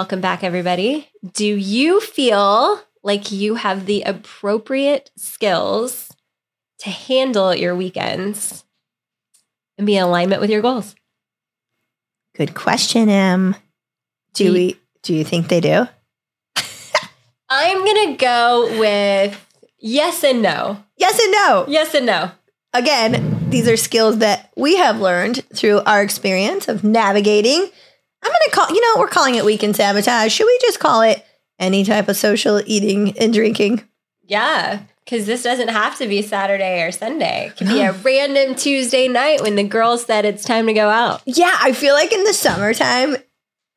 Welcome back, everybody. Do you feel like you have the appropriate skills to handle your weekends and be in alignment with your goals? Good question, Em. Do Do- we do you think they do? I'm going to go with yes and no. Yes and no. Yes and no. Again, these are skills that we have learned through our experience of navigating. I'm going to call, you know, we're calling it weekend sabotage. Should we just call it any type of social eating and drinking? Yeah. Because this doesn't have to be Saturday or Sunday. It could be a random Tuesday night when the girls said it's time to go out. Yeah, I feel like in the summertime,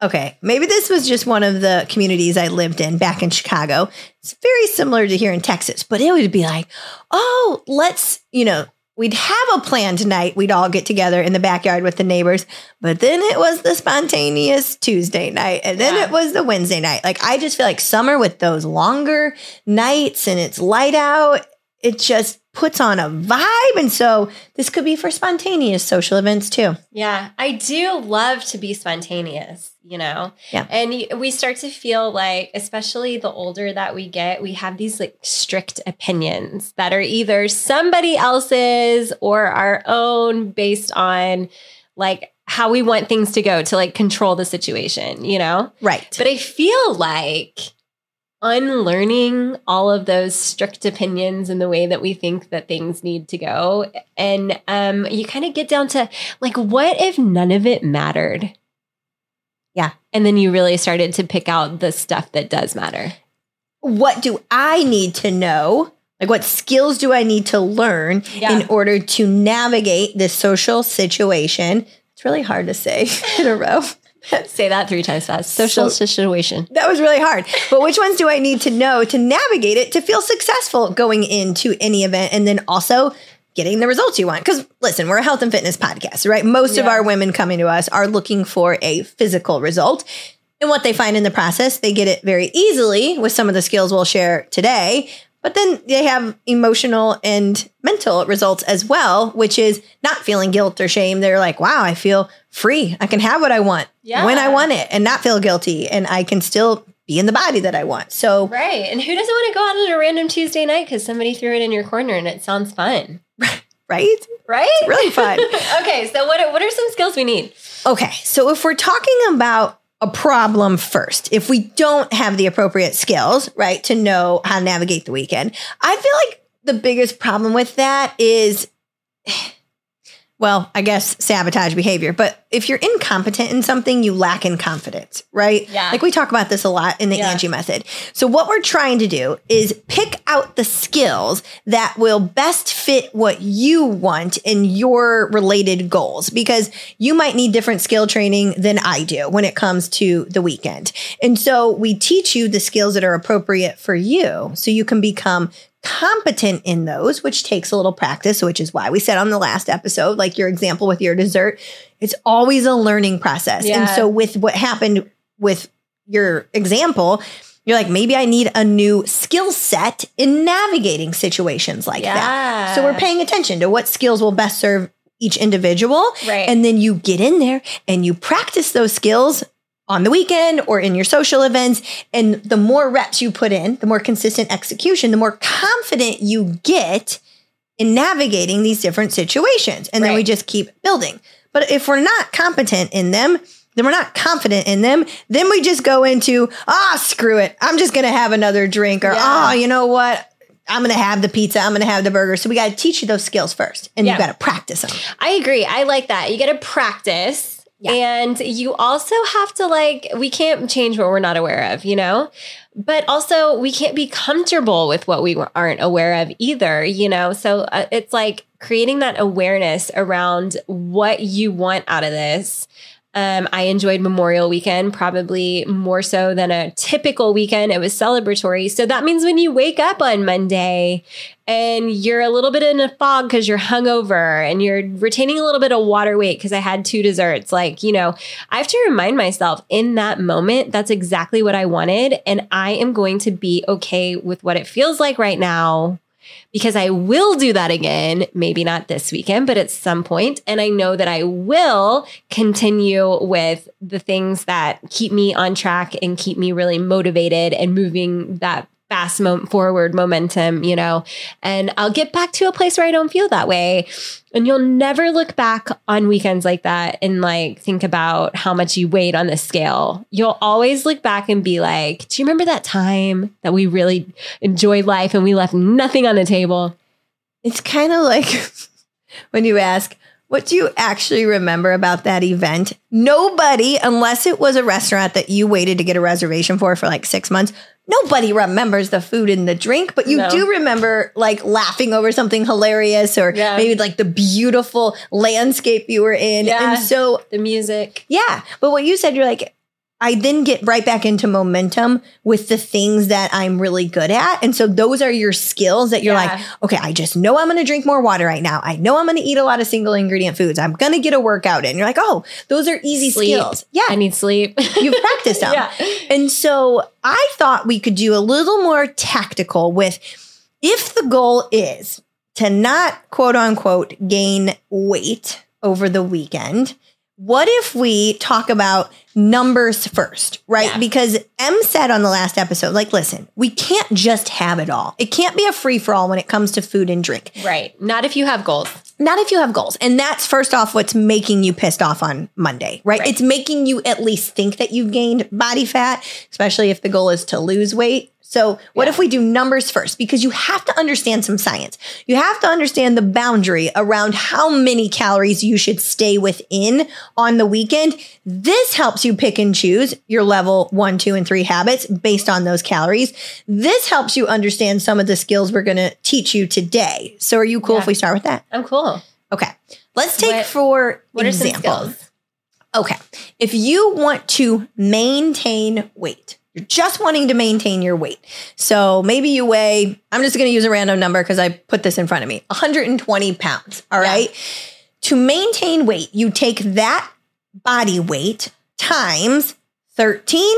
okay, maybe this was just one of the communities I lived in back in Chicago. It's very similar to here in Texas, but it would be like, oh, let's, you know, we'd have a plan tonight. We'd all get together in the backyard with the neighbors, but then it was the spontaneous Tuesday night, and then Yeah. it was the Wednesday night. Like, I just feel like summer with those longer nights and it's light out, it just puts on a vibe. And so this could be for spontaneous social events too. Yeah, I do love to be spontaneous, you know? Yeah. And we start to feel like, especially the older that we get, we have these like strict opinions that are either somebody else's or our own based on like how we want things to go to like control the situation, you know? Right. But I feel like unlearning all of those strict opinions and the way that we think that things need to go. And um, you kind of get down to like, what if none of it mattered? Yeah. And then you really started to pick out the stuff that does matter. what do I need to know? Like, what skills do I need to learn Yeah. in order to navigate this social situation? It's really hard to say in a row. Say that three times fast. Social So- situation. That was really hard. But which ones do I need to know to navigate it to feel successful going into any event and then also getting the results you want? Because listen, we're a health and fitness podcast, right? Most of our women coming to us are looking for a physical result. And what they find in the process, they get it very easily with some of the skills we'll share today. But then they have emotional and mental results as well, which is not feeling guilt or shame. They're like, wow, I feel free. I can have what I want Yeah. when I want it and not feel guilty. And I can still be in the body that I want. So, Right. And who doesn't want to go out on a random Tuesday night because somebody threw it in your corner and it sounds fun? right? Right? Really fun. okay. So, what what are some skills we need? Okay. So, if we're talking about a problem first, if we don't have the appropriate skills, right, to know how to navigate the weekend, I feel like the biggest problem with that is, well, I guess sabotage behavior. But if you're incompetent in something, you lack in confidence, right? Yeah. Like we talk about this a lot in the Yeah. Angie method. So what we're trying to do is pick out the skills that will best fit what you want in your related goals because you might need different skill training than I do when it comes to the weekend. And so we teach you the skills that are appropriate for you so you can become competent in those, which takes a little practice, which is why we said on the last episode, like your example with your dessert, it's always a learning process. And so with what happened with your example, you're like, maybe I need a new skill set in navigating situations like that. So we're paying attention to what skills will best serve each individual. Right. And then you get in there and you practice those skills on the weekend or in your social events. And the more reps you put in, the more consistent execution, the more confident you get in navigating these different situations. And then we just keep building. But if we're not competent in them, then we're not confident in them. Then we just go into, ah, screw it. I'm just going to have another drink or, Yeah. oh, you know what? I'm going to have the pizza. I'm going to have the burger. So we got to teach you those skills first and Yeah. you got to practice them. I agree. I like that. You got to practice. Yeah. And you also have to like, we can't change what we're not aware of, you know? But also, we can't be comfortable with what we aren't aware of either, you know? So uh, it's like creating that awareness around what you want out of this. Um, I enjoyed Memorial Weekend probably more so than a typical weekend. It was celebratory. So that means when you wake up on Monday and you're a little bit in a fog because you're hungover and you're retaining a little bit of water weight because I had two desserts. Like, you know, I have to remind myself in that moment, that's exactly what I wanted. And I am going to be okay with what it feels like right now. Because I will do that again, maybe not this weekend, but at some point. And I know that I will continue with the things that keep me on track and keep me really motivated and moving that fast mo- forward momentum, you know, and I'll get back to a place where I don't feel that way. And you'll never look back on weekends like that and like think about how much you weighed on the scale. You'll always look back and be like, do you remember that time that we really enjoyed life and we left nothing on the table? It's kind of like when you ask, what do you actually remember about that event? Nobody, unless it was a restaurant that you waited to get a reservation for for like six months, nobody remembers the food and the drink, but you No. do remember like laughing over something hilarious or Yeah. maybe like the beautiful landscape you were in. Yeah. And so, The music. yeah. But what you said, you're like, I then get right back into momentum with the things that I'm really good at. And so those are your skills that you're Yeah. like, okay, I just know I'm going to drink more water right now. I know I'm going to eat a lot of single ingredient foods. I'm going to get a workout in. You're like, oh, those are easy Sleep. skills. Yeah. I need sleep. You've practiced them. yeah. And so I thought we could do a little more tactical with if the goal is to not quote unquote gain weight over the weekend, what if we talk about numbers first, right? Yeah. Because Em said on the last episode, like, listen, we can't just have it all. It can't be a free for all when it comes to food and drink. Right. Not if you have goals. Not if you have goals. And that's first off what's making you pissed off on Monday, right? Right. It's making you at least think that you've gained body fat, especially if the goal is to lose weight. So, what Yeah. if we do numbers first? Because you have to understand some science. You have to understand the boundary around how many calories you should stay within on the weekend. This helps you pick and choose your level one, two, and three habits based on those calories. This helps you understand some of the skills we're going to teach you today. So, are you cool Yeah. if we start with that? I'm cool. Okay. Let's take What- for What example. Okay. If you want to maintain weight, you're just wanting to maintain your weight. So maybe you weigh, I'm just going to use a random number because I put this in front of me 120 pounds. All Yeah. right. To maintain weight, you take that body weight times 13,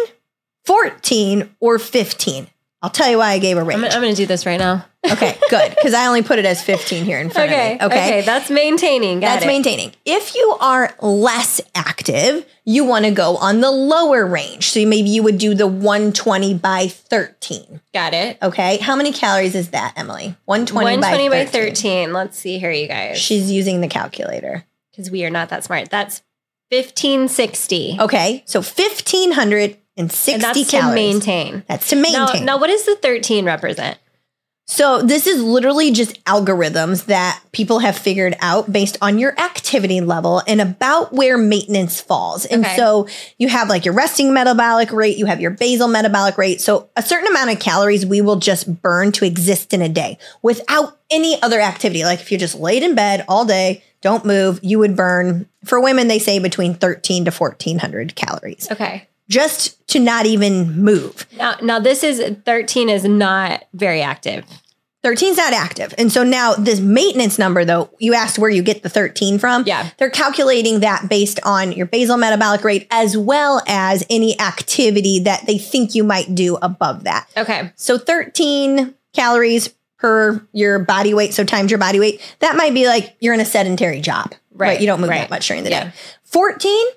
14, or 15. I'll tell you why I gave a I'm, range. I'm going to do this right now. Okay, good. Because I only put it as 15 here in front Okay. of me. Okay. Okay. That's maintaining. Got That's it. maintaining. If you are less active, you want to go on the lower range. So maybe you would do the 120 by 13. Got it. Okay. How many calories is that, Emily? 120, 120 by, by 13. Let's see here, you guys. She's using the calculator. Because we are not that smart. That's 1560. Okay. So 1,560 and that's to maintain. That's to Now, maintain. now, what does the 13 represent? So this is literally just algorithms that people have figured out based on your activity level and about where maintenance falls. And Okay. so you have like your resting metabolic rate, you have your basal metabolic rate. So a certain amount of calories we will just burn to exist in a day without any other activity. Like if you just laid in bed all day, don't move, you would burn for women they say between 13 to 1400 calories Okay. just to not even move. Now, now this is 13 is not very active. 13 is not active. And so now this maintenance number, though, you asked where you get the 13 from. Yeah. They're calculating that based on your basal metabolic rate as well as any activity that they think you might do above that. Okay. So 13 calories per your body weight. So times your body weight. That might be like you're in a sedentary job, right? Right, You don't move right. that much during the Yeah. day. 14,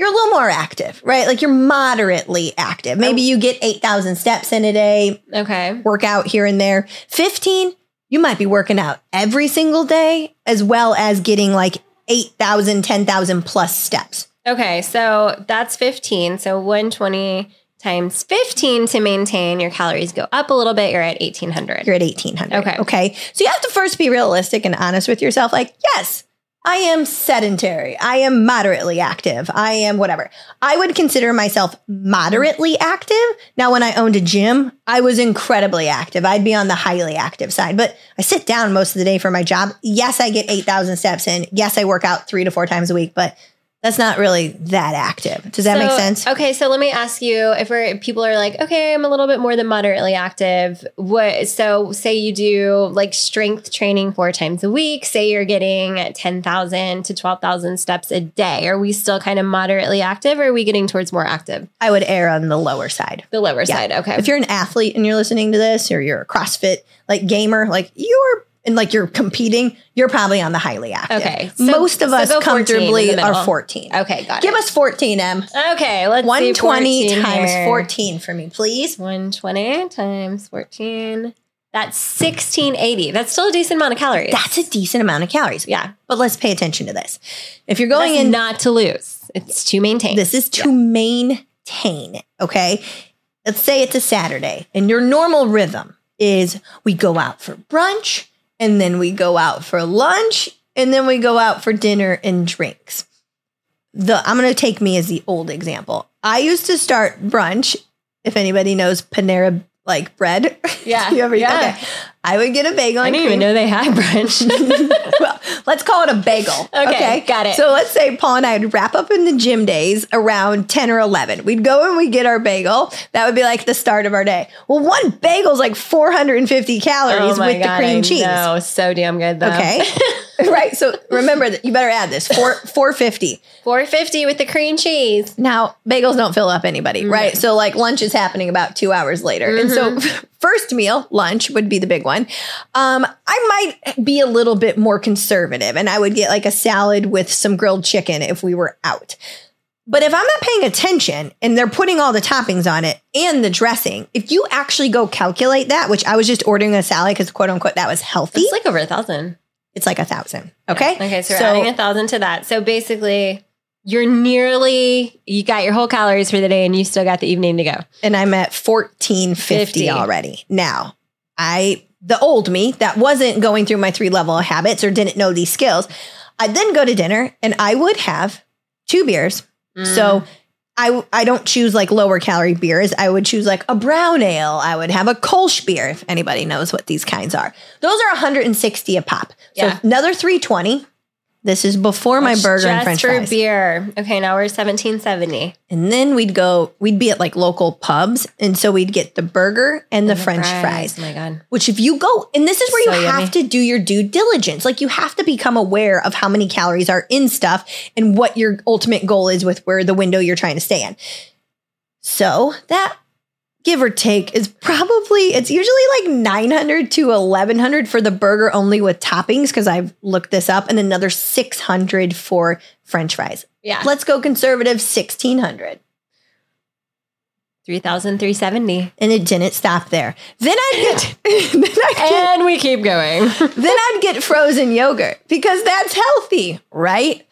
you're a little more active, right? Like you're moderately active. Maybe oh. you get 8,000 steps in a day, Okay. workout here and there. 15, you might be working out every single day as well as getting like 8,000, 10,000 plus steps. Okay. So that's 15. So 120 times 15 to maintain your calories go up a little bit. You're at 1800. You're at 1,800. Okay. Okay. So you have to first be realistic and honest with yourself. Like, yes, I am sedentary. I am moderately active. I am whatever. I would consider myself moderately active. Now, when I owned a gym, I was incredibly active. I'd be on the highly active side, but I sit down most of the day for my job. Yes, I get 8,000 steps in. Yes, I work out three to four times a week, but That's not really that active. Does that make sense? Okay, so let me ask you: if we're, people are like, okay, I'm a little bit more than moderately active. What? So, say you do like strength training four times a week. Say you're getting ten thousand to twelve thousand steps a day. Are we still kind of moderately active, or are we getting towards more active? I would err on the lower side. The lower Yeah. side. Okay. If you're an athlete and you're listening to this, or you're a CrossFit like gamer, like you're and like you're competing, you're probably on the highly active. Okay, so- most of so us go 14 comfortably are 14. okay, got Give it. us 14, Em. okay, let's see 120 14 times here. 14 for me, please. 120 times 14. That's 1680. That's still a decent amount of calories. That's a decent amount of calories. yeah. But let's pay attention to this. If you're going That's in, not to lose. It's to maintain. this is to maintain. Okay. Let's say it's a Saturday and your normal rhythm is we go out for brunch and then we go out for lunch and then we go out for dinner and drinks. The I'm going to take me as the old example. I used to start brunch if anybody knows Panera like bread. Yeah. you ever Yeah. okay. I would get a bagel I didn't even cream. know they had brunch. well, let's call it a bagel. Okay, got it. So let's say Paul and I would wrap up in the gym days around 10 or 11. We'd go and we'd get our bagel. That would be like the start of our day. Well, one bagel's like 450 calories Oh with God, the cream I cheese. Oh, so damn good though. Okay. right. So remember that you better add this four, 450. 450 with the cream cheese. Now, bagels don't fill up anybody, right? Mm-hmm. So, like, lunch is happening about two hours later. And so, mm-hmm. First meal, lunch, would be the big one. Um, I might be a little bit more conservative and I would get like a salad with some grilled chicken if we were out. But if I'm not paying attention and they're putting all the toppings on it and the dressing, if you actually go calculate that, which I was just ordering a salad because quote unquote that was healthy, It's like over a thousand. it's like a thousand. Okay. Okay, so we're adding a thousand to that. So basically, you're nearly you got your whole calories for the day, and you still got the evening to go. and I'm at 1450 50. already. Now, I the old me that wasn't going through my three level habits or didn't know these skills, I'd then go to dinner and I would have two beers. Mm. So I I don't choose like lower calorie beers. I would choose like a brown ale. I would have a Kolsch beer if anybody knows what these kinds are. Those are 160 a pop. So Yeah. another 320. This is before my burger and french for fries. beer. Okay, now we're seventeen seventy. And then we'd go, we'd be at like local pubs. And so we'd get the burger and the French fries. Oh my god. Which, if you go, and this is where So you yummy. have to do your due diligence. Like, you have to become aware of how many calories are in stuff and what your ultimate goal is with where the window you're trying to stay in. So, that give or take is probably, it's usually like 900 to 1100 for the burger only with toppings, because I've looked this up, and another 600 for French fries. Yeah, Let's go conservative 1600. three thousand three seventy, And it didn't stop there. Then I'd get, then I'd get and we keep going. then I'd get frozen yogurt because that's healthy, right?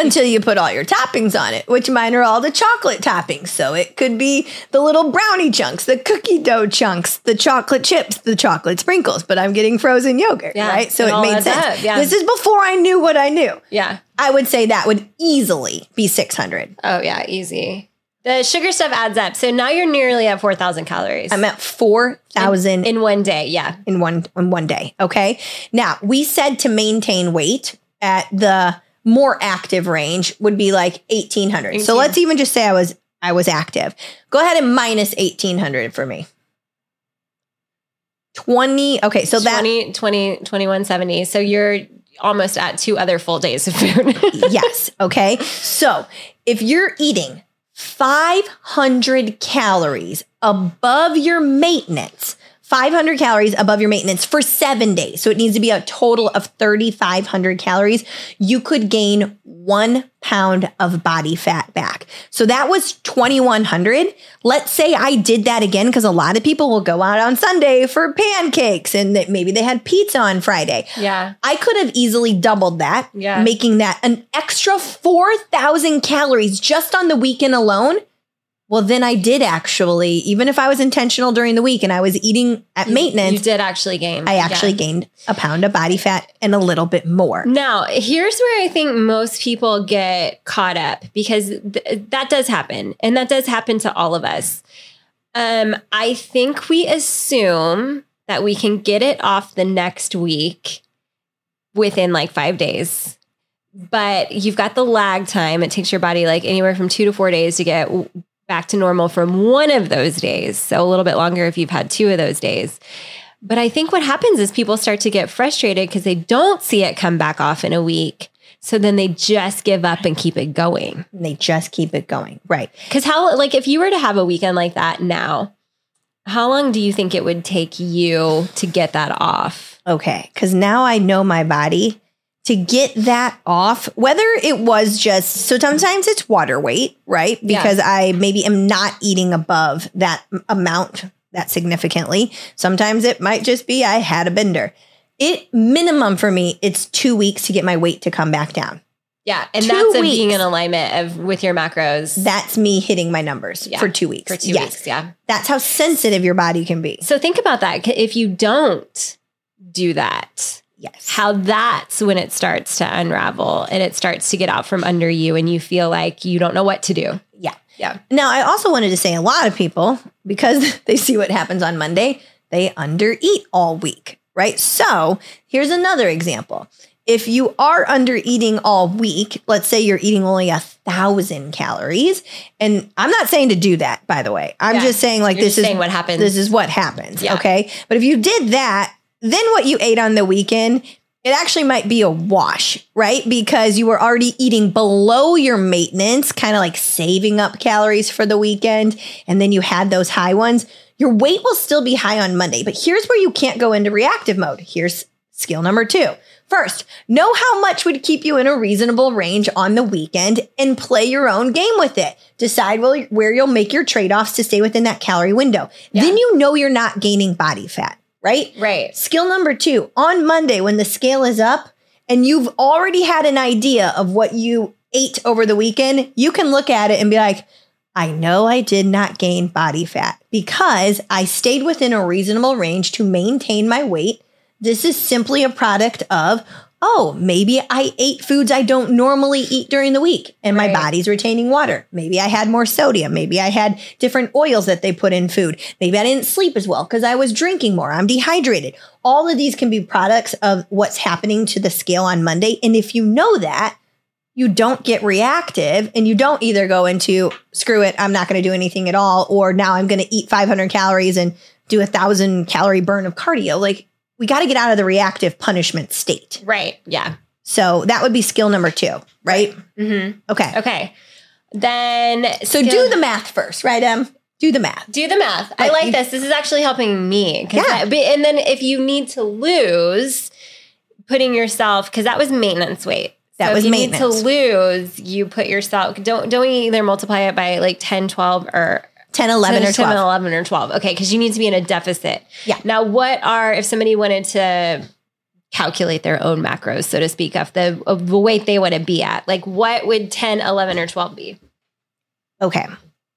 Until you put all your toppings on it, which mine are all the chocolate toppings. So it could be the little brownie chunks, the cookie dough chunks, the chocolate chips, the chocolate sprinkles, but I'm getting frozen yogurt, Yeah, right? So it made sense. yeah. This is before I knew what I knew. yeah. I would say that would easily be 600. Oh yeah, easy. The sugar stuff adds up. So now you're nearly at four thousand calories. I'm at 4,000 in one day. Yeah. in one in one day. Okay. Now we said to maintain weight at the more active range would be like eighteen hundred. So let's even just say I was I was active. Go ahead and minus eighteen hundred for me. Twenty. Okay, so that 20, 20, 2170. So you're almost at two other full days of food. yes. Okay. So if you're eating 500 calories above your maintenance, 500 calories above your maintenance for seven days. So it needs to be a total of 3,500 calories. You could gain one pound of body fat back. So that was 2,100. Let's say I did that again because a lot of people will go out on Sunday for pancakes and that maybe they had pizza on Friday. yeah. I could have easily doubled that, Yeah. making that an extra 4,000 calories just on the weekend alone. Well, then I did actually, even if I was intentional during the week and I was eating at maintenance, You did actually gain. I Yeah. actually gained a pound of body fat and a little bit more. Now, here's where I think most people get caught up because th- that does happen. And that does happen to all of us. Um, I think we assume that we can get it off the next week within like five days. but you've got the lag time. It takes your body like anywhere from two to four days to get back to normal from one of those days. So a little bit longer if you've had two of those days. But I think what happens is people start to get frustrated because they don't see it come back off in a week. So then they just give up and keep it going. And they just keep it going. Right. Because how, like, if you were to have a weekend like that now, how long do you think it would take you to get that off? Okay. Because now I know my body to get that off, whether it was just, so sometimes it's water weight, right? Because I maybe am not eating above that amount that significantly. Sometimes it might just be I had a bender. It minimum for me, it's two weeks to get my weight to come back down. Yeah. And Two that's weeks. being in alignment of with your macros That's me hitting my numbers Yeah. for two weeks. for two yes. weeks. Yeah. That's how sensitive your body can be. So think about that. If you don't do that, Yes. how that's when it starts to unravel and it starts to get out from under you and you feel like you don't know what to do. Yeah. Yeah. Now, I also wanted to say a lot of people, because they see what happens on Monday, they undereat all week, right? So here's another example. If you are under eating all week, let's say you're eating only a thousand calories, and I'm not saying to do that, by the way. I'm Yeah. just saying like You're this is saying what happens. This is what happens. Yeah. Okay. But if you did that, then what you ate on the weekend, it actually might be a wash, right? Because you were already eating below your maintenance, kind of like saving up calories for the weekend. And then you had those high ones. Your weight will still be high on Monday. But here's where you can't go into reactive mode. Here's skill number two. First, know how much would keep you in a reasonable range on the weekend and play your own game with it. Decide where you'll make your trade offs to stay within that calorie window. Yeah. Then you know you're not gaining body fat, right? Right. Skill number two on Monday, when the scale is up and you've already had an idea of what you ate over the weekend, you can look at it and be like, I know I did not gain body fat because I stayed within a reasonable range to maintain my weight. This is simply a product of, oh, maybe I ate foods I don't normally eat during the week and my body's retaining water. Maybe I had more sodium. Maybe I had different oils that they put in food. Maybe I didn't sleep as well because I was drinking more. I'm dehydrated. All of these can be products of what's happening to the scale on Monday. And if you know that, you don't get reactive and you don't either go into screw it, I'm not going to do anything at all, or now I'm going to eat 500 calories and do a thousand calorie burn of cardio. Like we got to get out of the reactive punishment state. Right. Yeah. So that would be skill number two, right? Mm-hmm. Okay. Okay. Then So skill- do the math first, right, Em? Do the math. do the math. I like you- this. This is actually helping me. Yeah. I- but- and then if you need to lose, putting yourself because that was maintenance weight. That so was if you maintenance. need to lose, you put yourself. Don't don't we either multiply it by like 10, 12 or 10, 11, or 10, 12. 11 or 12. Okay, because you need to be in a deficit. Yeah. Now, what are, if somebody wanted to calculate their own macros, so to speak, of the, of the weight they want to be at, like what would 10, 11, or 12 be? Okay.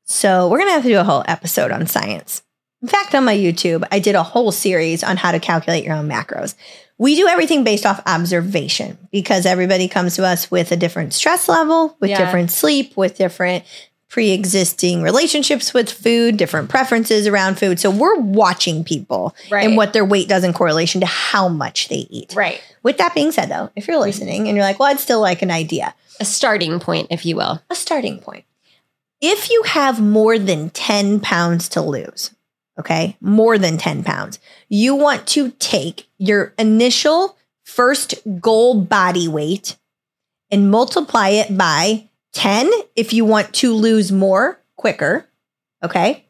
So we're going to have to do a whole episode on science. In fact, on my YouTube, I did a whole series on how to calculate your own macros. We do everything based off observation because everybody comes to us with a different stress level, with Yeah. different sleep, with different pre existing relationships with food, different preferences around food. So we're watching people Right. and what their weight does in correlation to how much they eat. Right. With that being said, though, if you're mm-hmm. listening and you're like, well, I'd still like an idea, A starting point, if you will. a starting point. If you have more than 10 pounds to lose, okay, more than 10 pounds, you want to take your initial first goal body weight and multiply it by 10 if you want to lose more quicker, okay?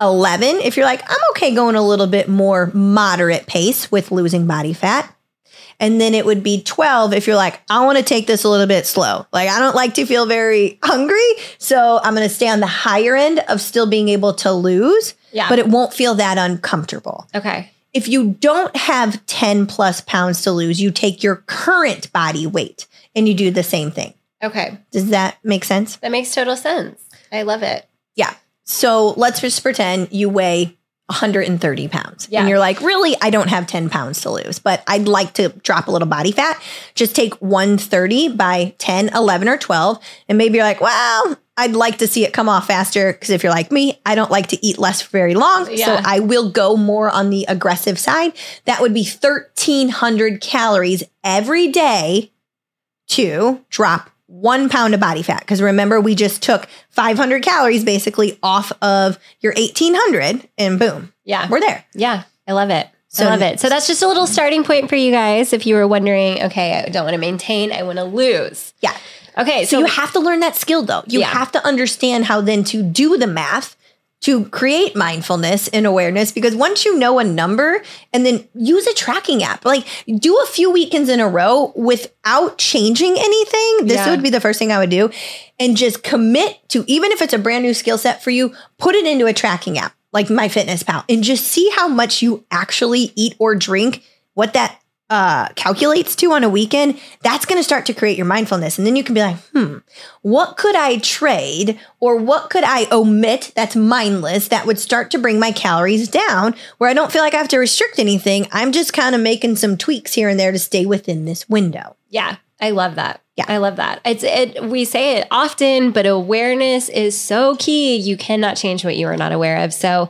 11 if you're like, I'm okay going a little bit more moderate pace with losing body fat. And then it would be 12 if you're like, I want to take this a little bit slow. Like, I don't like to feel very hungry. So I'm going to stay on the higher end of still being able to lose, Yeah. but it won't feel that uncomfortable. okay. If you don't have 10 plus pounds to lose, you take your current body weight and you do the same thing. Okay. Does that make sense? That makes total sense. I love it. Yeah. So let's just pretend you weigh 130 pounds. Yeah. And you're like, really, I don't have 10 pounds to lose, but I'd like to drop a little body fat. Just take 130 by 10, 11, or 12. And maybe you're like, well, I'd like to see it come off faster. Because if you're like me, I don't like to eat less for very long. So I will go more on the aggressive side. That would be 1,300 calories every day to drop one pound of body fat. Because remember, we just took 500 calories basically off of your 1800 and boom, Yeah. we're there. Yeah. I love it. So- I love it. So that's just a little starting point for you guys. If you were wondering, okay, I don't want to maintain, I want to lose. Yeah. Okay. So So, you have to learn that skill though. You Yeah. have to understand how then to do the math to create mindfulness and awareness because once you know a number and then use a tracking app, like do a few weekends in a row without changing anything. This Yeah. would be the first thing I would do and just commit to even if it's a brand new skill set for you, put it into a tracking app like MyFitnessPal and just see how much you actually eat or drink, what that uh, calculates to on a weekend, that's going to start to create your mindfulness. And then you can be like, hmm, what could I trade or what could I omit that's mindless that would start to bring my calories down where I don't feel like I have to restrict anything? I'm just kind of making some tweaks here and there to stay within this window. yeah, I love that. Yeah. I love that. It's it we say it often, but awareness is so key. You cannot change what you are not aware of. So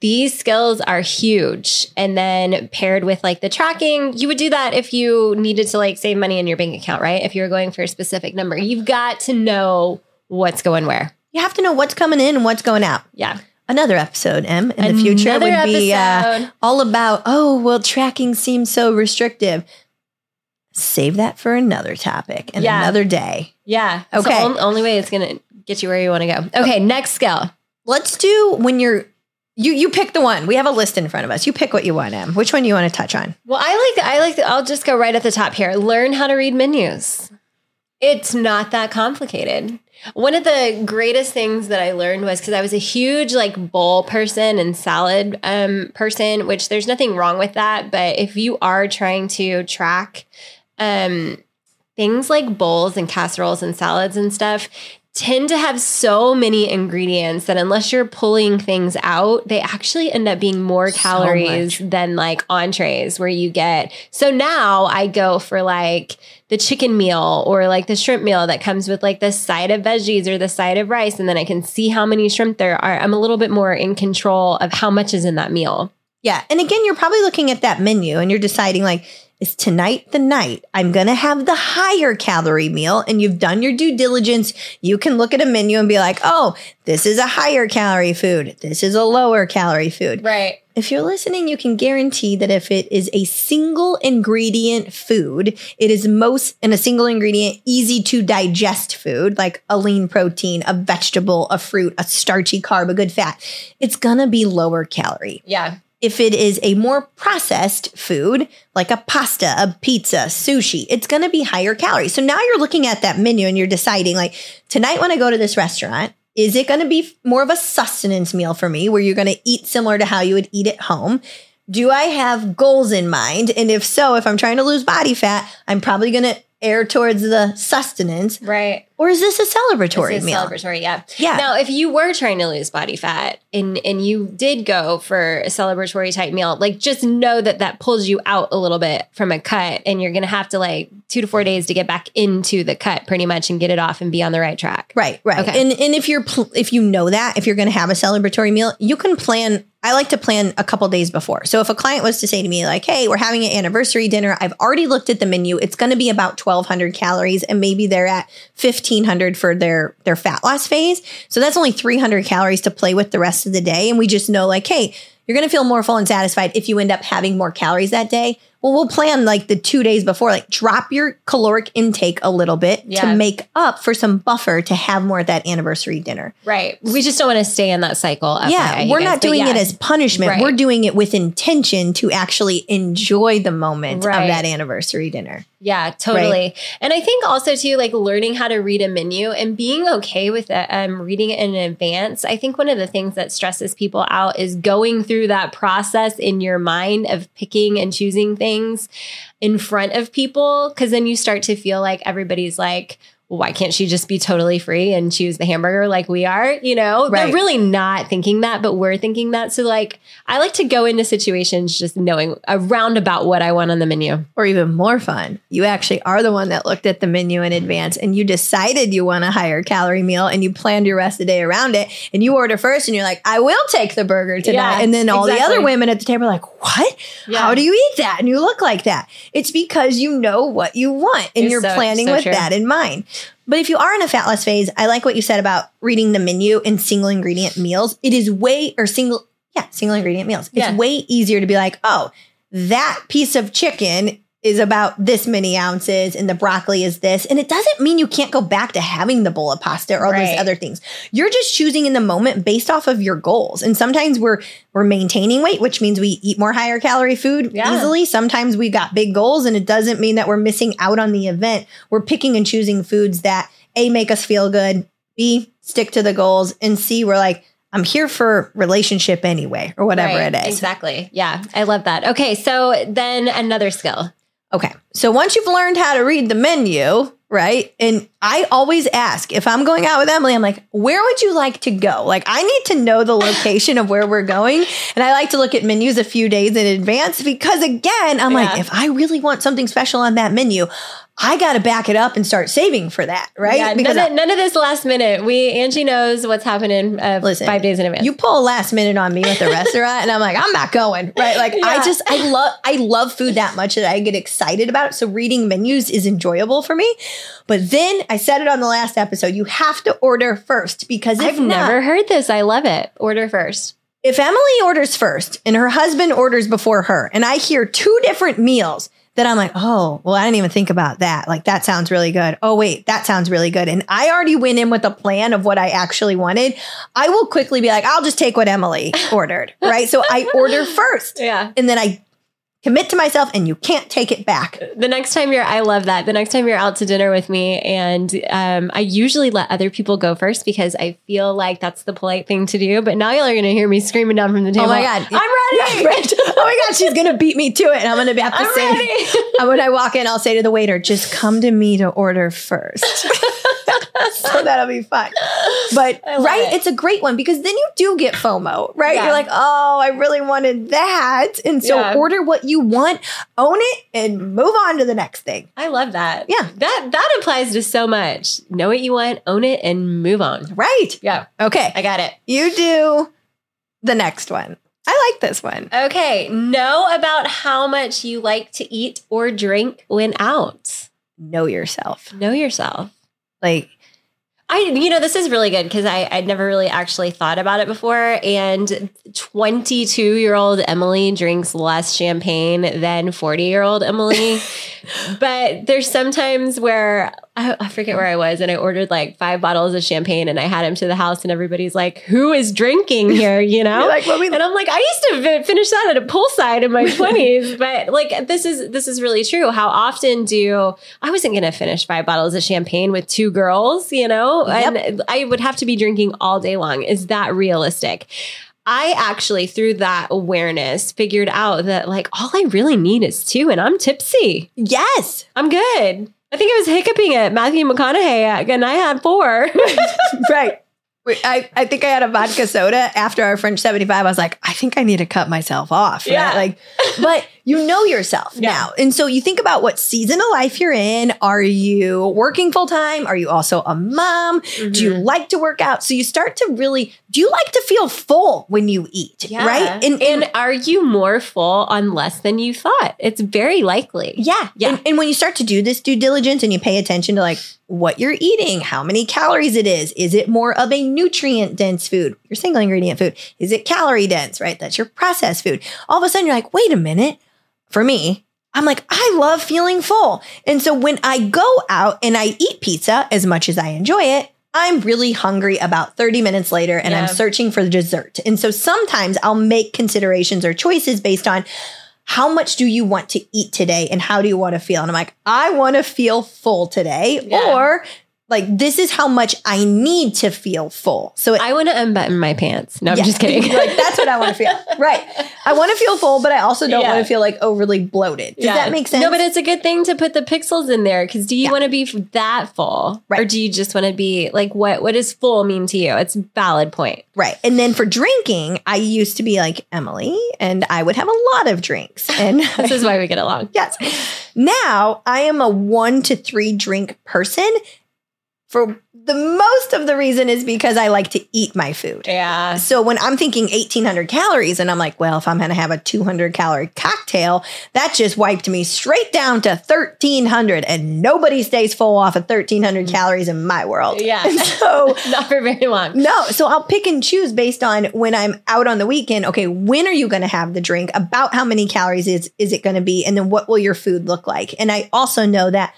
these skills are huge. And then paired with like the tracking, you would do that if you needed to like save money in your bank account, right? If you were going for a specific number. You've got to know what's going where. You have to know what's coming in and what's going out. Yeah. Another episode, Em, in the future Another would be uh, all about, oh, well, tracking seems so restrictive. Save that for another topic and Yeah. another day. Yeah. Okay. the on- only way it's going to get you where you want to go. Okay. Next skill. Let's do when you're you you pick the one. We have a list in front of us. You pick what you want, Em. Which one you want to touch on? Well, I like I like I'll just go right at the top here. Learn how to read menus. It's not that complicated. One of the greatest things that I learned was because I was a huge like bowl person and salad um, person, which there's nothing wrong with that. But if you are trying to track um, things like bowls and casseroles and salads and stuff, tend to have so many ingredients that unless you're pulling things out, they actually end up being more So calories than like entrees where you get. So now I go for like the chicken meal or like the shrimp meal that comes with like the side of veggies or the side of rice and then I can see how many shrimp there are. I'm a little bit more in control of how much is in that meal. Yeah. And again, you're probably looking at that menu and you're deciding like, is tonight the night I'm going to have the higher calorie meal? And you've done your due diligence. You can look at a menu and be like, oh, this is a higher calorie food. This is a lower calorie food. Right. If you're listening, you can guarantee that if it is a single ingredient food, it is most in a single ingredient, easy to digest food, like a lean protein, a vegetable, a fruit, a starchy carb, a good fat. It's gonna be lower calorie. Yeah. If it is a more processed food, like a pasta, a pizza, sushi, it's gonna be higher calories. So now you're looking at that menu and you're deciding, like, tonight when I go to this restaurant, is it gonna be more of a sustenance meal for me where you're gonna eat similar to how you would eat at home? Do I have goals in mind? And if so, if I'm trying to lose body fat, I'm probably gonna err towards the sustenance. Right. Or is this a celebratory a meal? Celebratory, yeah. Yeah. Now, if you were trying to lose body fat and and you did go for a celebratory type meal, like just know that that pulls you out a little bit from a cut, and you're gonna have to like two to four days to get back into the cut, pretty much, and get it off and be on the right track. Right, right. Okay. And and if you're pl- if you know that if you're going to have a celebratory meal, you can plan. I like to plan a couple days before. So if a client was to say to me like, "Hey, we're having an anniversary dinner. I've already looked at the menu. It's going to be about 1200 calories and maybe they're at 1500 for their their fat loss phase. So that's only 300 calories to play with the rest of the day and we just know like, "Hey, you're going to feel more full and satisfied if you end up having more calories that day." Well, we'll plan like the 2 days before like drop your caloric intake a little bit Yeah. to make up for some buffer to have more at that anniversary dinner. Right. We just don't want to stay in that cycle. Yeah, we're not doing it as punishment. Right. We're doing it with intention to actually enjoy the moment Right. of that anniversary dinner. Yeah, totally. And I think also too, like learning how to read a menu and being okay with it, um, reading it in advance. I think one of the things that stresses people out is going through that process in your mind of picking and choosing things in front of people, because then you start to feel like everybody's like why can't she just be totally free and choose the hamburger like we are? You know, Right. they're really not thinking that, but we're thinking that. So, like, I like to go into situations just knowing around about what I want on the menu. Or even more fun, you actually are the one that looked at the menu in advance and you decided you want a higher calorie meal and you planned your rest of the day around it. And you order first and you're like, I will take the burger tonight. Yeah, and then all the other women at the table are like, What? Yeah. How do you eat that? And you look like that. It's because you know what you want and It's you're so- planning so with true. that in mind. But if you are in a fat loss phase, I like what you said about reading the menu and single ingredient meals. It is way or single, yeah, single ingredient meals. It's Yeah. way easier to be like, oh, that piece of chicken is about this many ounces and the broccoli is this. And it doesn't mean you can't go back to having the bowl of pasta or all Right. those other things. You're just choosing in the moment based off of your goals. And sometimes we're we're maintaining weight, which means we eat more higher calorie food Yeah. easily. Sometimes we got big goals and it doesn't mean that we're missing out on the event. We're picking and choosing foods that A make us feel good, B stick to the goals, and C we're like I'm here for relationship anyway, or whatever Right, it is. Exactly. Yeah, I love that. Okay, so then another skill. Okay. So once you've learned how to read the menu, right? And I always ask if I'm going out with Emily, I'm like, where would you like to go? Like, I need to know the location of where we're going. And I like to look at menus a few days in advance because, again, I'm like, if I really want something special on that menu, I got to back it up and start saving for that, right? Yeah, because none, of, none of this last minute. We Angie knows what's happening uh, Listen, five days in advance. You pull a last minute on me with the restaurant, and I'm like, I'm not going. Right? Like, Yeah. I just, I love, I love food that much that I get excited about it. So reading menus is enjoyable for me. But then I said it on the last episode. You have to order first because I've not, never heard this. I love it. Order first. if Emily orders first and her husband orders before her, and I hear two different meals, then I'm like, oh, well, I didn't even think about that. Like, that sounds really good. Oh, wait, that sounds really good. And I already went in with a plan of what I actually wanted. I will quickly be like, I'll just take what Emily ordered. Right. So I order first Yeah. and then I commit to myself, and you can't take it back. The next time you're, I love that. The next time you're out to dinner with me, and um, I usually let other people go first because I feel like that's the polite thing to do. But now y'all are going to hear me screaming down from the table. Oh my God. I'm ready. Yeah, right. Oh my God, she's going to beat me to it. And I'm going to have to I'm say, ready. When I walk in, I'll say to the waiter, just come to me to order first. so that'll be fun. But right, it. it's a great one because then you do get FOMO, right? Yeah. You're like, oh, I really wanted that. And so Yeah. order what you want, own it, and move on to the next thing. I love that. Yeah. That that applies to so much. Know what you want, own it, and move on. Right. Yeah, Okay. I got it. You do the next one. I like this one. Okay. Know about how much you like to eat or drink when out. Know yourself. Know yourself. Like, I, you know, this is really good because I I'd never really actually thought about it before. And 22 year old Emily drinks less champagne than 40 year old Emily. but there's sometimes where I, I forget where I was and I ordered like five bottles of champagne and I had them to the house and everybody's like, who is drinking here? You know? Like, well, we- and I'm like, I used to fi- finish that at a poolside in my 20s, but like this is this is really true. How often do I wasn't going to finish five bottles of champagne with two girls, you know, Yep. and I would have to be drinking all day long. Is that realistic? I actually, through that awareness, figured out that like all I really need is two, and I'm tipsy. yes. I'm good. I think I was hiccuping at Matthew McConaughey, and I had four. right. I, I think I had a vodka soda after our French 75. I was like, I think I need to cut myself off. right? Yeah. Like, but you know yourself Yeah. now. And so you think about what season of life you're in. Are you working full time? Are you also a mom? Do you mm-hmm. like to work out? So you start to really, do you like to feel full when you eat? Yeah. Right. And, and are you more full on less than you thought? It's very likely. Yeah. Yeah. And, and when you start to do this due diligence and you pay attention to like what you're eating, how many calories it is, is it more of a nutrient dense food, your single ingredient food? Is it calorie dense, right? That's your processed food. All of a sudden you're like, wait a minute. For me, I'm like, I love feeling full. And so when I go out and I eat pizza as much as I enjoy it, I'm really hungry about 30 minutes later and I'm searching for the dessert. And so sometimes I'll make considerations or choices based on how much do you want to eat today and how do you want to feel? And I'm like, I want to feel full today. Yeah. Or like this is how much I need to feel full. So it, I want to unbutton my pants. No, I'm just kidding. like that's what I want to feel. Right. I want to feel full, but I also don't Yeah. want to feel like overly bloated. Does that make sense? No, but it's a good thing to put the pixels in there because do you Yeah. want to be that full, or do you just want to be like what? What does full mean to you? It's a valid point. right. And then for drinking, I used to be like Emily, and I would have a lot of drinks. And This is why we get along. yes, now I am a one to three drink person. For the most of the reason is because I like to eat my food. Yeah. So when I'm thinking 1800 calories and I'm like, well, if I'm going to have a 200 calorie cocktail, that just wiped me straight down to 1300 and nobody stays full off of 1300 calories in my world. Mm. Yeah. And so Not for very long. no, so I'll pick and choose based on when I'm out on the weekend. Okay, when are you going to have the drink? About how many calories is is it going to be? And then what will your food look like? And I also know that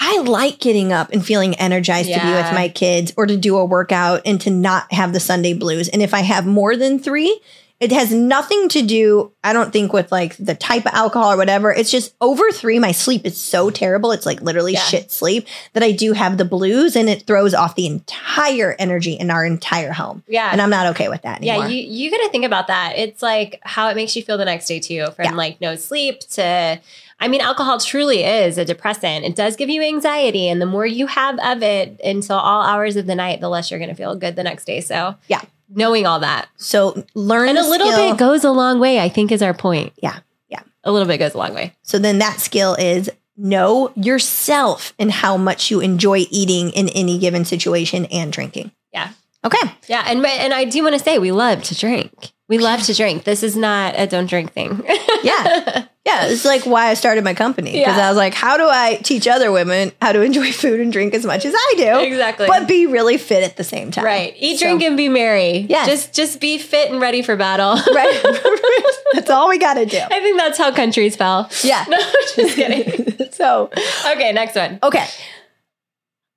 I like getting up and feeling energized to be with my kids or to do a workout and to not have the Sunday blues. And if I have more than 3, it has nothing to do, I don't think, with like the type of alcohol or whatever. It's just over three, my sleep is so terrible. It's like literally Yeah. shit sleep that I do have the blues and it throws off the entire energy in our entire home. Yeah. And I'm not okay with that anymore. Yeah, you you got to think about that. It's like how it makes you feel the next day too, from Yeah. like no sleep to. I mean, alcohol truly is a depressant. It does give you anxiety, and the more you have of it until all hours of the night, the less you're going to feel good the next day. So, Yeah. knowing all that so learn and a little skill. bit goes a long way. I think is our point. Yeah, yeah. a little bit goes a long way. So then that skill is know yourself and how much you enjoy eating in any given situation and drinking. Yeah. Okay. Yeah, and and I do want to say we love to drink. We love to drink. This is not a don't drink thing. Yeah. Yeah. It's like why I started my company because Yeah. I was like, how do I teach other women how to enjoy food and drink as much as I do? Exactly. But be really fit at the same time. right. Eat, So- drink, and be merry. Yeah, Just just be fit and ready for battle. Right. That's all we got to do. I think that's how countries fell. Yeah. No, just kidding. so, Okay, next one. okay.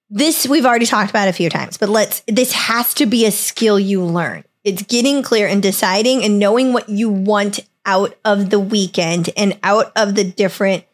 This we've already talked about a few times, but let's this has to be a skill you learn. It's getting clear and deciding and knowing what you want out of the weekend and out of the different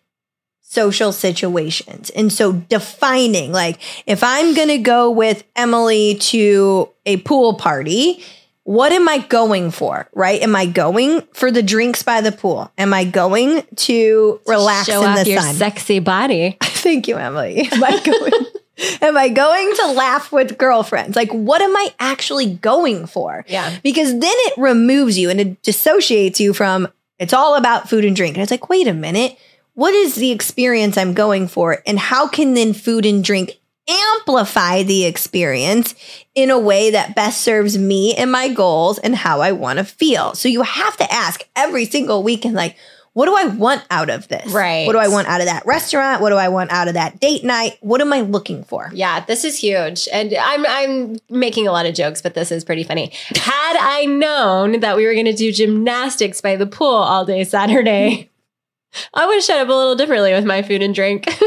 social situations. And so defining like if I'm going to go with Emily to a pool party, what am I going for? Right? Am I going for the drinks by the pool? Am I going to relax Show in off the your sun? sexy body. Thank you, Emily. Am I going? am I going to laugh with girlfriends? Like, what am I actually going for? Yeah. Because then it removes you and it dissociates you from it's all about food and drink. And it's like, wait a minute, what is the experience I'm going for? And how can then food and drink amplify the experience in a way that best serves me and my goals and how I want to feel? So you have to ask every single weekend, like, what do I want out of this? Right. What do I want out of that restaurant? What do I want out of that date night? What am I looking for? Yeah, this is huge. And I'm I'm making a lot of jokes, but this is pretty funny. Had I known that we were gonna do gymnastics by the pool all day Saturday, I would have shut up a little differently with my food and drink.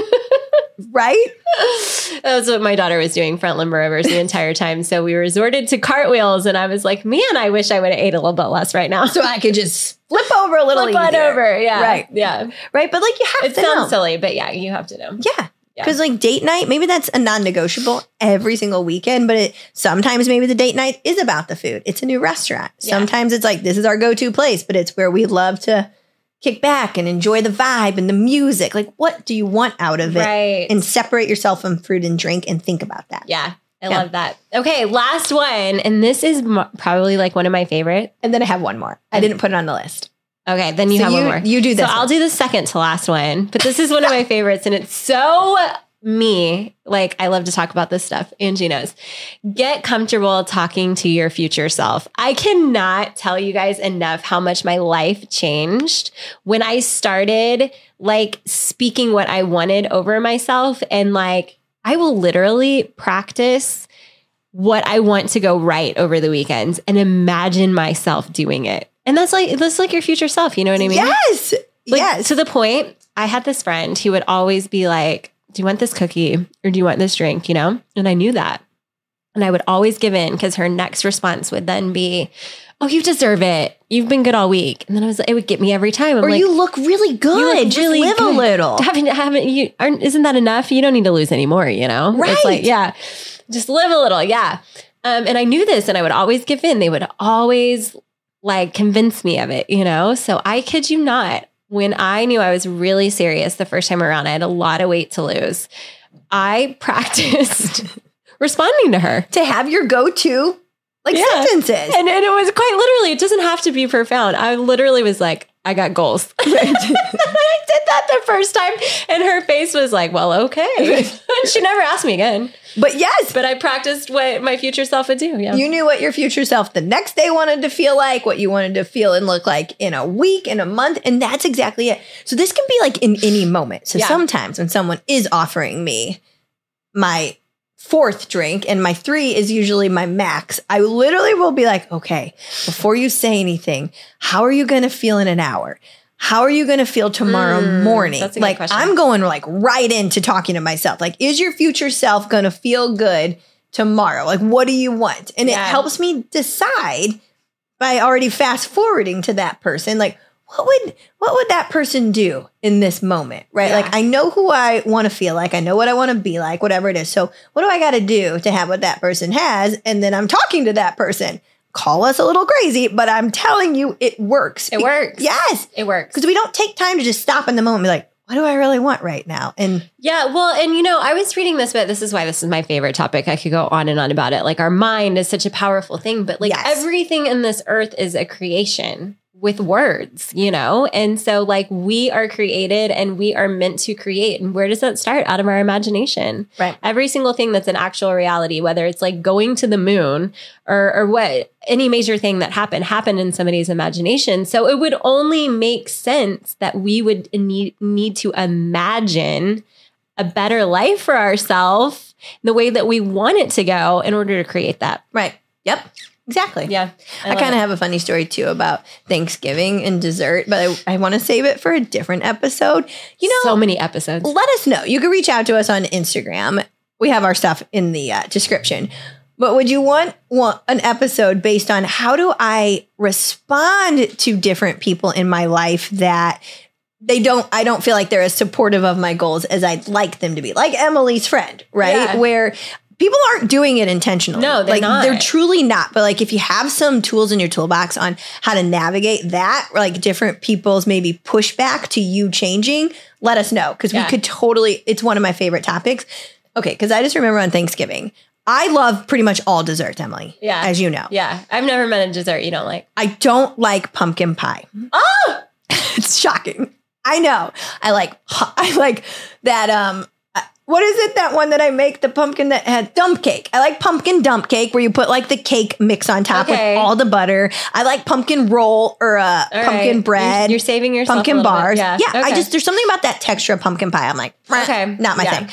Right? That's what my daughter was doing front limber overs the entire time. So we resorted to cartwheels, and I was like, man, I wish I would have ate a little bit less right now. So I could just flip over a little bit. Flip on over. Yeah. Right. Yeah. Right. But like you have It to It sounds know. silly, but yeah, you have to know. Yeah. Yeah. Because like date night, maybe that's a non-negotiable every single weekend, but it sometimes maybe the date night is about the food. It's a new restaurant. Yeah. Sometimes it's like this is our go-to place, but it's where we love to kick back and enjoy the vibe and the music. Like what do you want out of it? Right. And separate yourself from fruit and drink and think about that. yeah. I Yeah. love that. Okay, last one. And this is m- probably like one of my favorite. And then I have one more. I didn't put it on the list. Okay, then you So have you, one more. You do this. So I'll do the second to last one, but this is one of my favorites, and it's so me. Like I love to talk about this stuff. Angie knows. Get comfortable talking to your future self. I cannot tell you guys enough how much my life changed when I started like speaking what I wanted over myself, and like I will literally practice what I want to go right over the weekends and imagine myself doing it. And that's like that's like your future self, you know what I mean? Yes. Like, yes. To the point, I had this friend who would always be like, Do you want this cookie or do you want this drink? You know? And I knew that. And I would always give in because her next response would then be, Oh, you deserve it. You've been good all week. And then I was like, it would get me every time. I'm or like, you look really good. "You look Just really live good. a little. haven't haven't you aren't isn't that enough? You don't need to lose anymore, you know? It's Right. like, yeah. Just live a little. Yeah. Um, and I knew this and I would always give in. They would always like convince me of it, you know? So I kid you not, when I knew I was really serious the first time around, I had a lot of weight to lose. I practiced responding to her. to have your go-to like Yeah. sentences. And, and it was quite literally, it doesn't have to be profound. I literally was like, I got goals. I did that the first time. And her face was like, well, okay. she never asked me again. but yes, But I practiced what my future self would do. Yeah. you knew what your future self the next day wanted to feel like, what you wanted to feel and look like in a week, in a month, and that's exactly it. So this can be like in any moment. So Yeah. sometimes when someone is offering me my fourth drink and my three is usually my max, I literally will be like, okay, before you say anything, how are you going to feel in an hour? How are you going to feel tomorrow Mm, morning? that's a good like question. I'm going like right into talking to myself. Like, is your future self going to feel good tomorrow? Like, what do you want? And it helps me decide by already fast forwarding to that person. Like, what would what would that person do in this moment? Right? Yeah. Like, I know who I want to feel like. I know what I want to be like. Whatever it is. So, what do I got to do to have what that person has? And then I'm talking to that person. Call us a little crazy, but I'm telling you, it works. It works. Yes It works. because we don't take time to just stop in the moment and be like, what do I really want right now? And Yeah, well, and you know, I was reading this, but this is why this is my favorite topic. I could go on and on about it. Like, our mind is such a powerful thing, but like Yes. everything in this earth is a creation with words, you know? And so, like, we are created and we are meant to create. And where does that start? Out of our imagination. Right. Every single thing that's an actual reality, whether it's like going to the moon or, or what, any major thing that happened, happened in somebody's imagination. So it would only make sense that we would need, need to imagine a better life for ourselves the way that we want it to go in order to create that. right. Yep. Exactly. Yeah. I, kind of have a funny story too about Thanksgiving and dessert, but I, I want to save it for a different episode. You know, so many episodes. let us know. You can reach out to us on Instagram. We have our stuff in the uh, description. But would you want, want an episode based on how do I respond to different people in my life that they don't I don't feel like they're as supportive of my goals as I'd like them to be. Like Emily's friend, right? Yeah. Where people aren't doing it intentionally. No, they're like not. they're truly not. But like if you have some tools in your toolbox on how to navigate that, like different people's maybe pushback to you changing, let us know because Yeah. we could totally. It's one of my favorite topics. Okay, because I just remember on Thanksgiving, I love pretty much all desserts, Emily. Yeah. as you know, Yeah. I've never met a dessert you don't like. I don't like pumpkin pie. Oh, it's shocking. I know. I like I like that um what is it that one that I make the pumpkin that had dump cake. I like pumpkin dump cake where you put like the cake mix on top Okay. with all the butter. I like pumpkin roll or uh, all pumpkin right. bread. You're, you're saving yourself. pumpkin little bit. bars. Yeah. I just there's something about that texture of pumpkin pie. I'm like, Okay. not my Yeah. thing.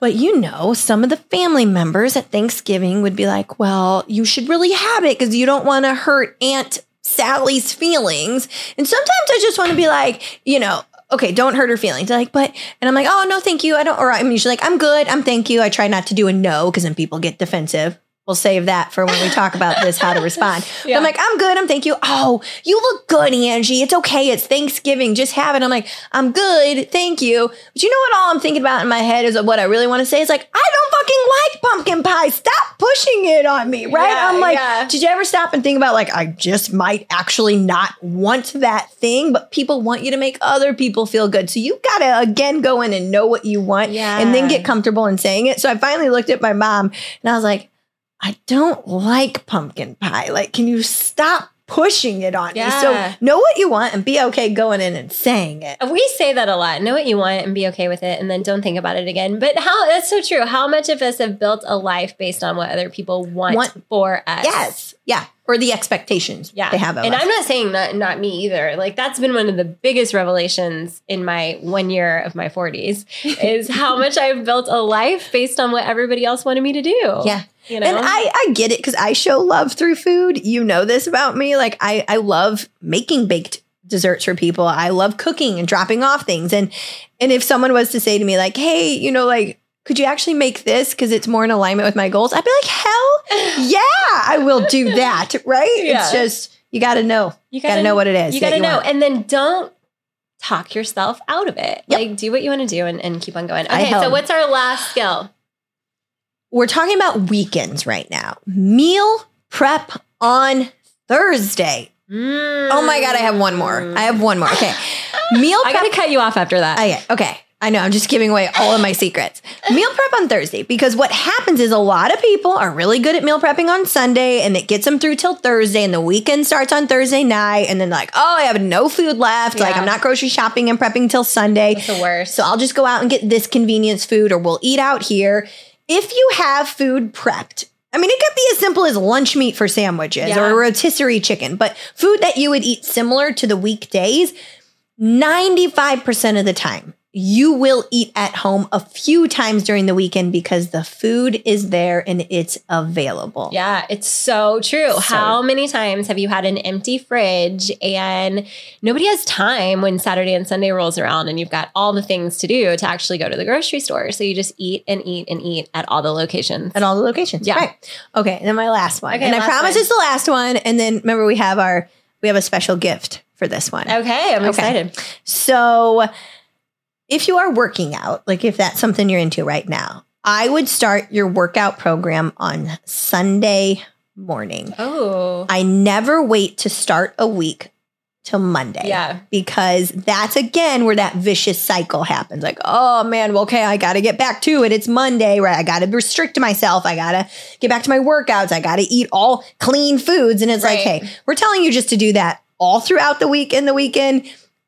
But you know, some of the family members at Thanksgiving would be like, well, you should really have it because you don't want to hurt Aunt Sally's feelings. And sometimes I just want to be like, you know, okay, don't hurt her feelings. They're like, but, and I'm like, oh, no, thank you. I don't, or I'm usually like, I'm good. I'm thank you. I try not to do a no because then people get defensive. We'll save that for when we talk about this, how to respond. Yeah. I'm like, I'm good. I'm thank you. Oh, you look good, Angie. It's okay. It's Thanksgiving. Just have it. I'm like, I'm good. Thank you. But you know what? All I'm thinking about in my head is what I really want to say is like, I don't fucking like pumpkin pie. Stop pushing it on me. Right. Yeah, I'm like, yeah. did you ever stop and think about like, I just might actually not want that thing, but people want you to make other people feel good. So you got to again go in and know what you want Yeah. and then get comfortable in saying it. So I finally looked at my mom and I was like, I don't like pumpkin pie. Like, can you stop pushing it on me? Yeah. So know what you want and be okay going in and saying it. We say that a lot. Know what you want and be okay with it, and then don't think about it again. But how that's so true. How much of us have built a life based on what other people want, Want- for us? Yes. Yeah. Or the expectations Yeah. they have of and us. I'm not saying that not me either. Like that's been one of the biggest revelations in my one year of my 40s is how much I've built a life based on what everybody else wanted me to do. Yeah. You know? And I, I get it because I show love through food. You know this about me. Like I, I love making baked desserts for people. I love cooking and dropping off things. And and if someone was to say to me, like, hey, you know, like, could you actually make this because it's more in alignment with my goals? I'd be like, hell yeah, I will do that. Right? Yeah. It's just, you got to know. You Got to know what it is. You got to know. want. And then don't talk yourself out of it. Yep. Like, do what you want to do and, and keep on going. Okay, so what's our last skill? We're talking about weekends right now. Meal prep on Thursday. Oh my God, I have one more. I have one more. Okay. Meal I prep. got to cut you off after that. Oh, okay, okay. I know, I'm just giving away all of my secrets. Meal prep on Thursday because what happens is a lot of people are really good at meal prepping on Sunday and it gets them through till Thursday and the weekend starts on Thursday night and then like, oh, I have no food left. Like I'm not grocery shopping and prepping till Sunday. It's the worst. So I'll just go out and get this convenience food or we'll eat out here. If you have food prepped, I mean, it could be as simple as lunch meat for sandwiches Yeah. or a rotisserie chicken, but food that you would eat similar to the weekdays, 95% of the time, you will eat at home a few times during the weekend because the food is there and it's available. Yeah, it's so true. So- How many times have you had an empty fridge and nobody has time when Saturday and Sunday rolls around and you've got all the things to do to actually go to the grocery store? So you just eat and eat and eat at all the locations. At all the locations. Yeah. Right. Okay. And then my last one. Okay, and I promise one. it's the last one. And then remember we have our we have a special gift for this one. Okay, I'm Okay. excited. So, if you are working out, like if that's something you're into right now, I would start your workout program on Sunday morning. Oh, I never wait to start a week till Monday. yeah. Because that's again where that vicious cycle happens. Like, oh man, well, okay, I got to get back to it. It's Monday, right? I got to restrict myself. I got to get back to my workouts. I got to eat all clean foods. And it's like, hey, we're telling you just to do that all throughout the week and the weekend,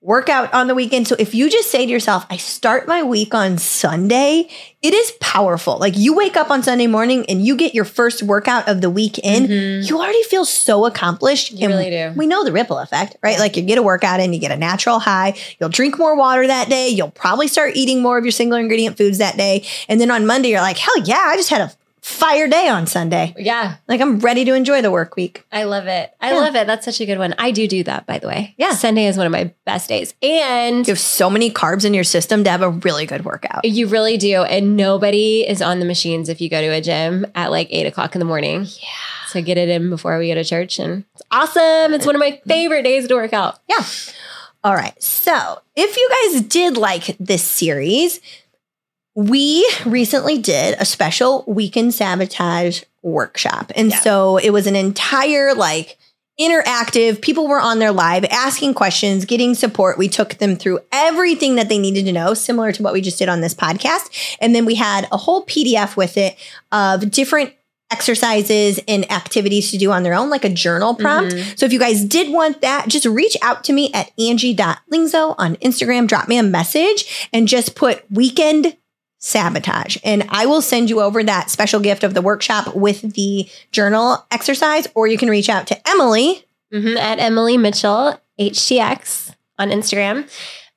work out on the weekend. So if you just say to yourself, I start my week on Sunday, it is powerful. Like you wake up on Sunday morning and you get your first workout of the week in, Mhm. you already feel so accomplished. You really do. We know the ripple effect, right? Like you get a workout in, you get a natural high, you'll drink more water that day, you'll probably start eating more of your single ingredient foods that day. And then on Monday, you're like, hell yeah, I just had a fire day on Sunday. Yeah, Like I'm ready to enjoy the work week. I love it. I Yeah. love it. That's such a good one. I do do that, by the way. Yeah. Sunday is one of my best days. And You have so many carbs in your system to have a really good workout. You really do. And nobody is on the machines if you go to a gym at like eight o'clock in the morning. Yeah. So get it in before we go to church. And it's awesome. It's one of my favorite days to work out. Yeah. All right. So if you guys did like this series, we recently did a special weekend sabotage workshop. And Yeah. so it was an entire like interactive, people were on there live asking questions, getting support. We took them through everything that they needed to know, similar to what we just did on this podcast. And then we had a whole PDF with it of different exercises and activities to do on their own, like a journal prompt. Mhm. So if you guys did want that, just reach out to me at angie.lyngso on Instagram, drop me a message and just put weekend sabotage. And I will send you over that special gift of the workshop with the journal exercise, or you can reach out to Emily. Mhm, At Emily Mitchell, HTX on Instagram.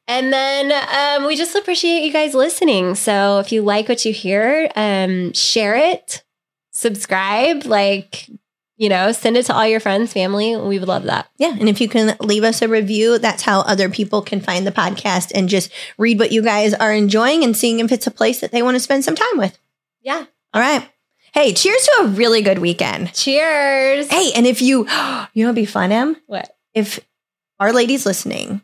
And then um, we just appreciate you guys listening. So if you like what you hear, um, share it, subscribe, like, you know, send it to all your friends, family. We would love that. Yeah. And if you can leave us a review, that's how other people can find the podcast and just read what you guys are enjoying and seeing if it's a place that they want to spend some time with. Yeah. All right. Hey, cheers to a really good weekend. Cheers. Hey, and if you, you know, what'd be fun, Em? What? if our ladies listening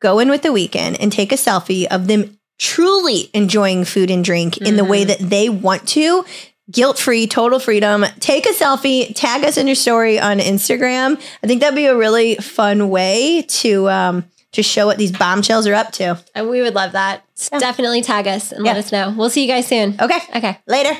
go in with the weekend and take a selfie of them truly enjoying food and drink in the way Mhm. that they want to, guilt free, total freedom, take a selfie, tag us in your story on Instagram. I think that'd be a really fun way to um to show what these bombshells are up to. And we would love that. Yeah. Definitely tag us and let us know. We'll see you guys soon. Okay, Okay. later.